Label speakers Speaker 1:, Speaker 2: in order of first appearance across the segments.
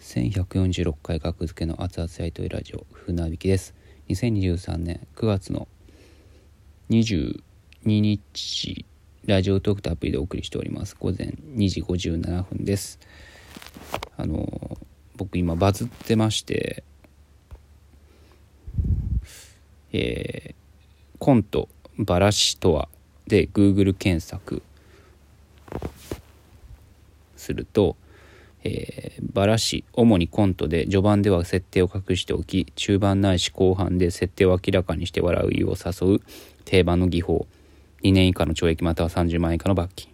Speaker 1: 1146回学付けの熱々やりとりラジオ船引きです。2023年9月の22日ラジオトークとアプリでお送りしております。午前2時57分です。あの僕今バズってましてえー、コントバラシとはで Google 検索するとえー、バラシ主にコントで序盤では設定を隠しておき中盤ないし後半で設定を明らかにして笑う意を誘う定番の技法。2年以下の懲役または30万円以下の罰金。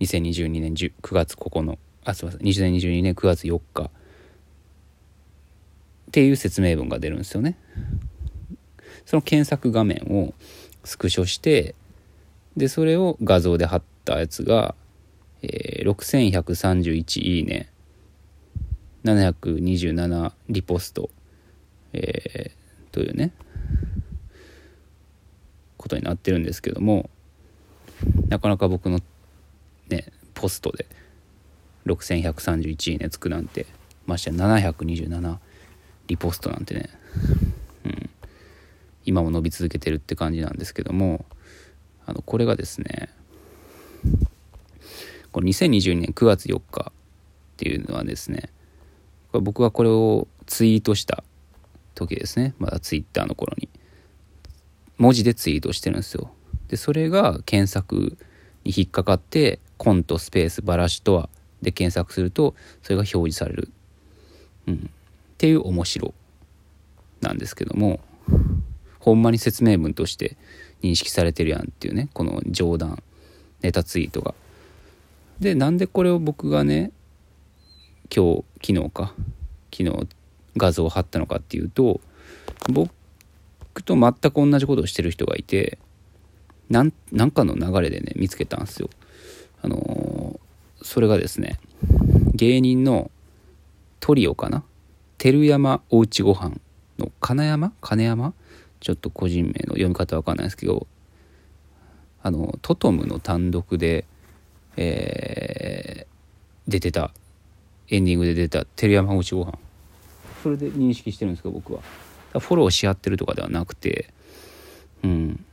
Speaker 1: 2022年9月9日。あすいません。2022年9月4日。っていう説明文が出るんですよね。その検索画面をスクショしてでそれを画像で貼ったやつがえ、6131いいね。727リポスト、えー、というね。ことになってるんですけどもなかなか僕のねポストで6131いいねつくなんてまして727リポストなんてね、うん、今も伸び続けてるって感じなんですけどもあのこれがですねこれ2022年9月4日っていうのはですねこれ僕がこれをツイートした時ですね。まだツイッターの頃に。文字でツイートしてるんですよ。でそれが検索に引っかかってコントスペースバラシとはで検索するとそれが表示される、うん、っていう面白なんですけどもほんまに説明文として認識されてるやんっていうねこの冗談ネタツイートが。でなんでこれを僕がね今日昨日か昨日画像を貼ったのかっていうと僕と全く同じことをしてる人がいてなんかの流れでね見つけたんですよ。あのー、それがですね芸人のトリオかな？照山おうちごはんの金山？金山？ちょっと個人名の読み方わかんないですけどあのトトムの単独でえー、出てた。エンディングで出た「照山越しごはんそれで認識してるんですけど僕は。フォローし合ってるとかではなくて。うん。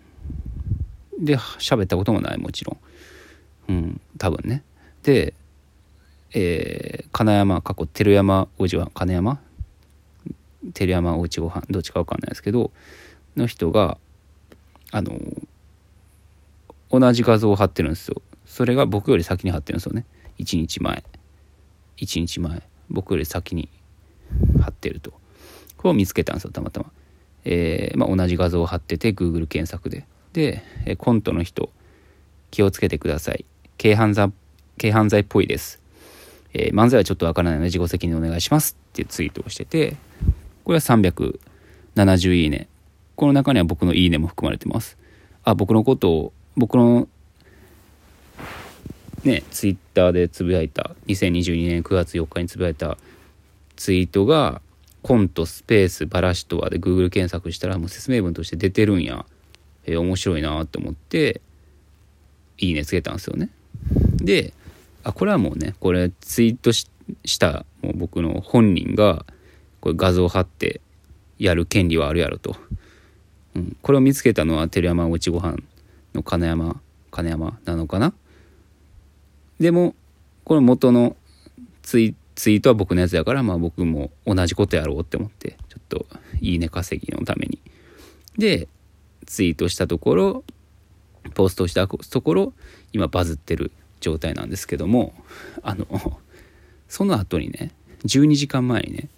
Speaker 1: で喋ったこともないもちろん。うん。多分ね。でえー、金山過去照山おじは金山？照山おうちごはん。どっちか分かんないですけど。の人があの同じ画像を貼ってるんですよ。それが僕より先に貼ってるんですよね。1日前。1日前。僕より先に貼ってると。これを見つけたんですよたまたま、えー、まあ、同じ画像を貼ってて Google 検索で。で、えコントの人気をつけてください。軽犯罪軽犯罪っぽいです、えー、漫才はちょっとわからないので自己責任お願いします。っていうツイートをしててこれは370いいね。この中には僕のいいねも含まれてます。あ僕のことを僕のねツイッターでつぶやいた2022年9月4日につぶやいたツイートがコントスペースバラシとはで Google 検索したらもう説明文として出てるんや、えー、面白いなと思っていいねつけたんですよね。であこれはもうねこれツイートしたもう僕の本人がこれ画像を貼ってやる権利はあるやろと、うん、これを見つけたのは照山おうちごはんの金山金山なのかなでもこの元のツイツイートは僕のやつだからまあ僕も同じことやろうって思ってちょっといいね稼ぎのために。でツイートしたところポストしたところ今バズってる状態なんですけどもあのその後にね12時間前にね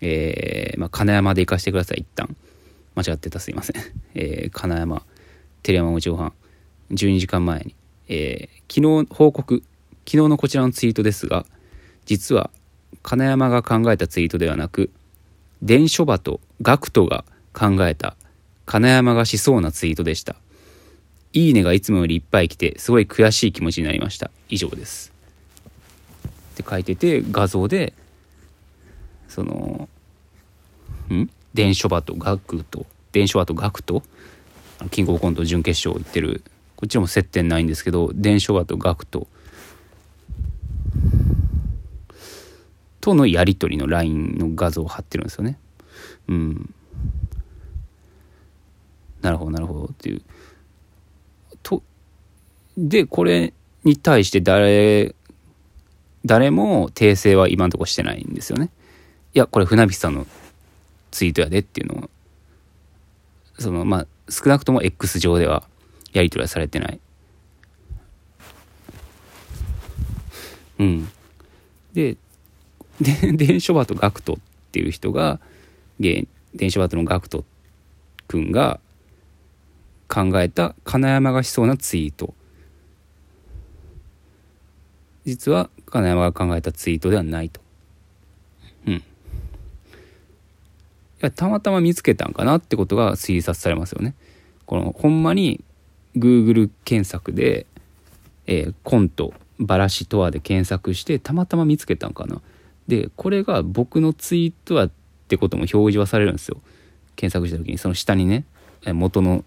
Speaker 1: えー、まあ、金山で行かしてください一旦。間違ってたすいません、えー、金山照山ご飯12時間前にえー、昨日報告昨日のこちらのツイートですが実は金山が考えたツイートではなく伝書バとガクトが考えた金山がしそうなツイートでした。いいねがいつもよりいっぱい来てすごい悔しい気持ちになりました。以上です。って書いてて画像でそのん？伝書バとガクト伝書バとガクトキングオブコント準決勝行ってるこっちも接点ないんですけど伝書バとガクとのやり取りの LINE の画像を貼ってるんですよね。うん。なるほどなるほどっていう。とでこれに対して誰誰も訂正は今のところしてないんですよね。いやこれ船引さんのツイートやでっていうのをそのまあ少なくとも X 上ではやり取りはされてない。うん。で、で 電書バトガクトっていう人が、電書バトのガクト君が考えた金山がしそうなツイート。実は金山が考えたツイートではないと。うん。いや、たまたま見つけたんかなってことが推察されますよね。この、ほんまに Google 検索で、えー、コント、バラシとはで検索してたまたま見つけたんかな。で、これが僕のツイートやってことも表示はされるんですよ。検索した時に、その下にね、元の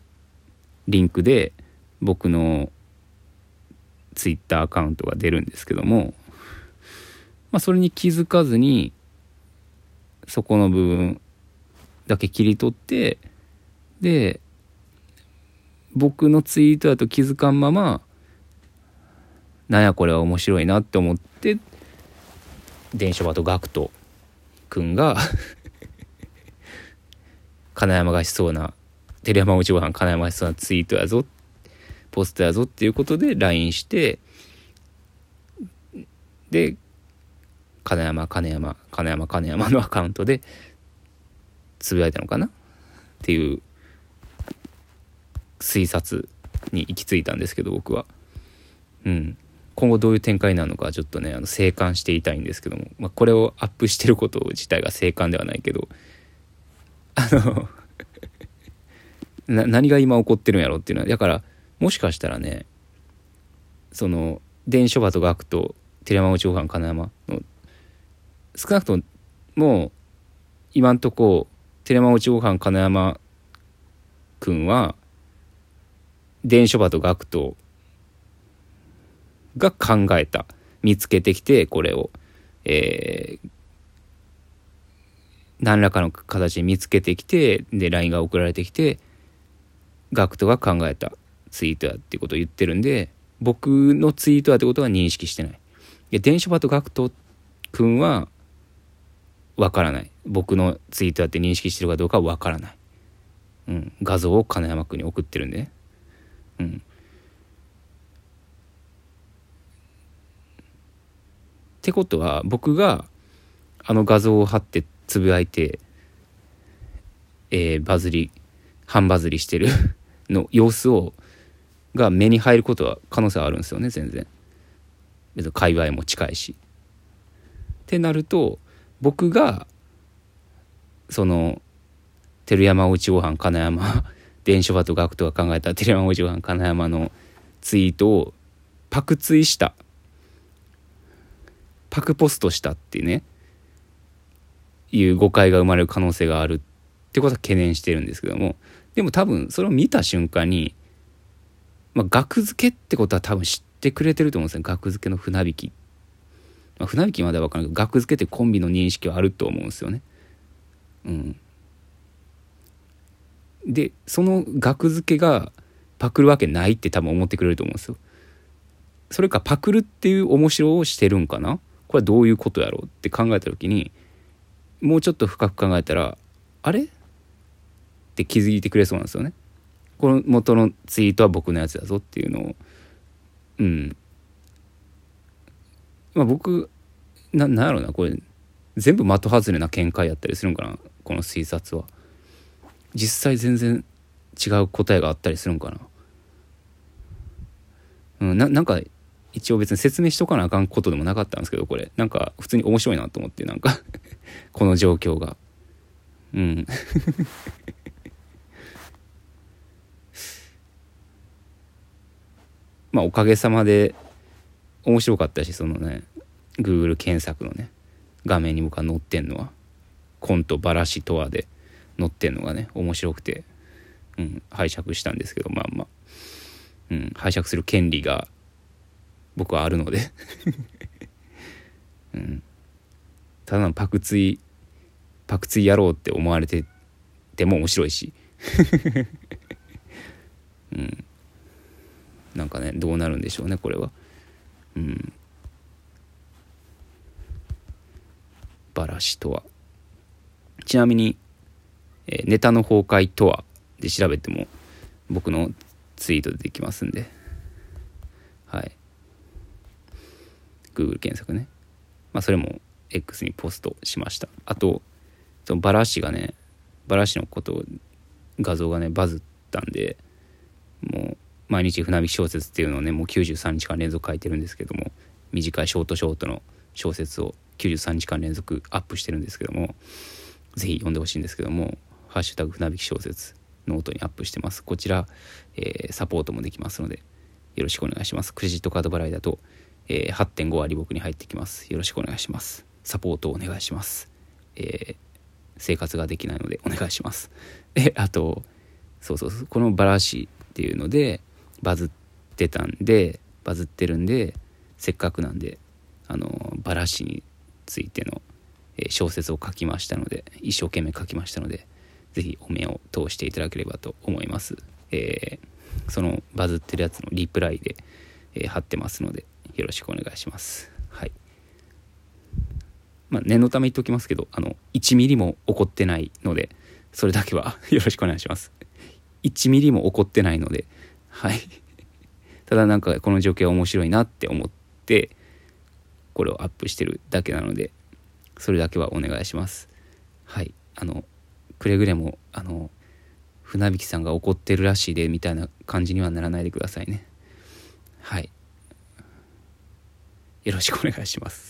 Speaker 1: リンクで僕のツイッターアカウントが出るんですけども、まあ、それに気づかずにそこの部分だけ切り取ってで僕のツイートだと気づかんままなんやこれは面白いなって思って電書バトガクトくんが 金山がしそうなテレ山内ご飯金山がしそうなツイートやぞポストやぞっていうことで LINE してで金山金山金山金山のアカウントでつぶやいたのかな？っていう推察に行き着いたんですけど僕は。うん。今後どういう展開なのかちょっとねあの静観していたいんですけども、まあ、これをアップしてること自体が静観ではないけどあの 何が今起こってるんやろっていうのはだからもしかしたらねその伝書バと学と寺山内ご飯金山の少なくとももう今んとこ寺山内ご飯金山くんは伝書バと学とが考えた見つけてきてこれを、えー、何らかの形で見つけてきてで LINE が送られてきてガクトが考えたツイートやっていうことを言ってるんで僕のツイートやってことは認識してない。で電書バトガクト君はわからない。僕のツイートやって認識してるかどうかはわからない、うん、画像を金山君に送ってるんでね、うん、ってことは僕があの画像を貼ってつぶやいて、えー、バズり半バズりしてる の様子をが目に入ることは可能性はあるんですよね全然。別に界隈も近いし。ってなると僕がその照山おうちごはん金山 伝書バと学徒が考えた照山おうちごはん金山のツイートをパクツイした。パクポストしたっていうねいう誤解が生まれる可能性があるってことは懸念してるんですけどもでも多分それを見た瞬間にまあ額付けってことは多分知ってくれてると思うんですよ。額付けの船引き、まあ、船引きまでは分からないけど額付けってコンビの認識はあると思うんですよね。うん。でその額付けがパクるわけないって多分思ってくれると思うんですよ。それかパクるっていう面白をしてるんかなこれはどういうことやろうって考えた時にもうちょっと深く考えたらあれ？って気づいてくれそうなんですよね。この元のツイートは僕のやつだぞっていうのを。うん。まあ僕ななんやろうなこれ。全部的外れな見解やったりするんかなこの推察は。実際全然違う答えがあったりするんかな。うんななんか一応別に説明しとかなあかんことでもなかったんですけどこれ。なんか普通に面白いなと思ってなんか。この状況が。うん。まあおかげさまで面白かったしそのね Google 検索のね画面に僕は載ってんのは。コントバラシとはで載ってんのがね面白くて、うん、拝借したんですけどまあまあ、うん、拝借する権利が僕はあるので。うん、ただのパクツイパクツイやろうって思われてても面白いし。うん。なんかねどうなるんでしょうねこれは。うん。バラシとは。ちなみに、えネタの崩壊とはで調べても僕のツイートでできますんで。はい。Google 検索ね。まあそれも X にポストしました。あとそのバラシがねバラシのこと画像がねバズったんでもう毎日船引き小説っていうのをねもう93日間連続書いてるんですけども短いショートショートの小説を93日間連続アップしてるんですけどもぜひ読んでほしいんですけども「ハッシュタグ船引き小説」ノートにアップしてます。こちら、えーサポートもできますのでよろしくお願いします。クレジットカード払いだと、えー8.5割僕に入ってきます。よろしくお願いします。サポートをお願いします、えー生活ができないのでお願いします。であとそうそうそう。このバラシっていうのでバズってたんでバズってるんでせっかくなんであのバラシについての、えー小説を書きましたので一生懸命書きましたのでぜひお目を通していただければと思います、えーそのバズってるやつのリプライで、えー貼ってますのでよろしくお願いします。はい。まあ念のため言っておきますけどあの1ミリも怒ってないのでそれだけは よろしくお願いします。1ミリも怒ってないのではい。ただなんかこの状況は面白いなって思ってこれをアップしてるだけなのでそれだけはお願いします。はい。あのくれぐれもあの船引さんが怒ってるらしいでみたいな感じにはならないでくださいね。はい。よろしくお願いします。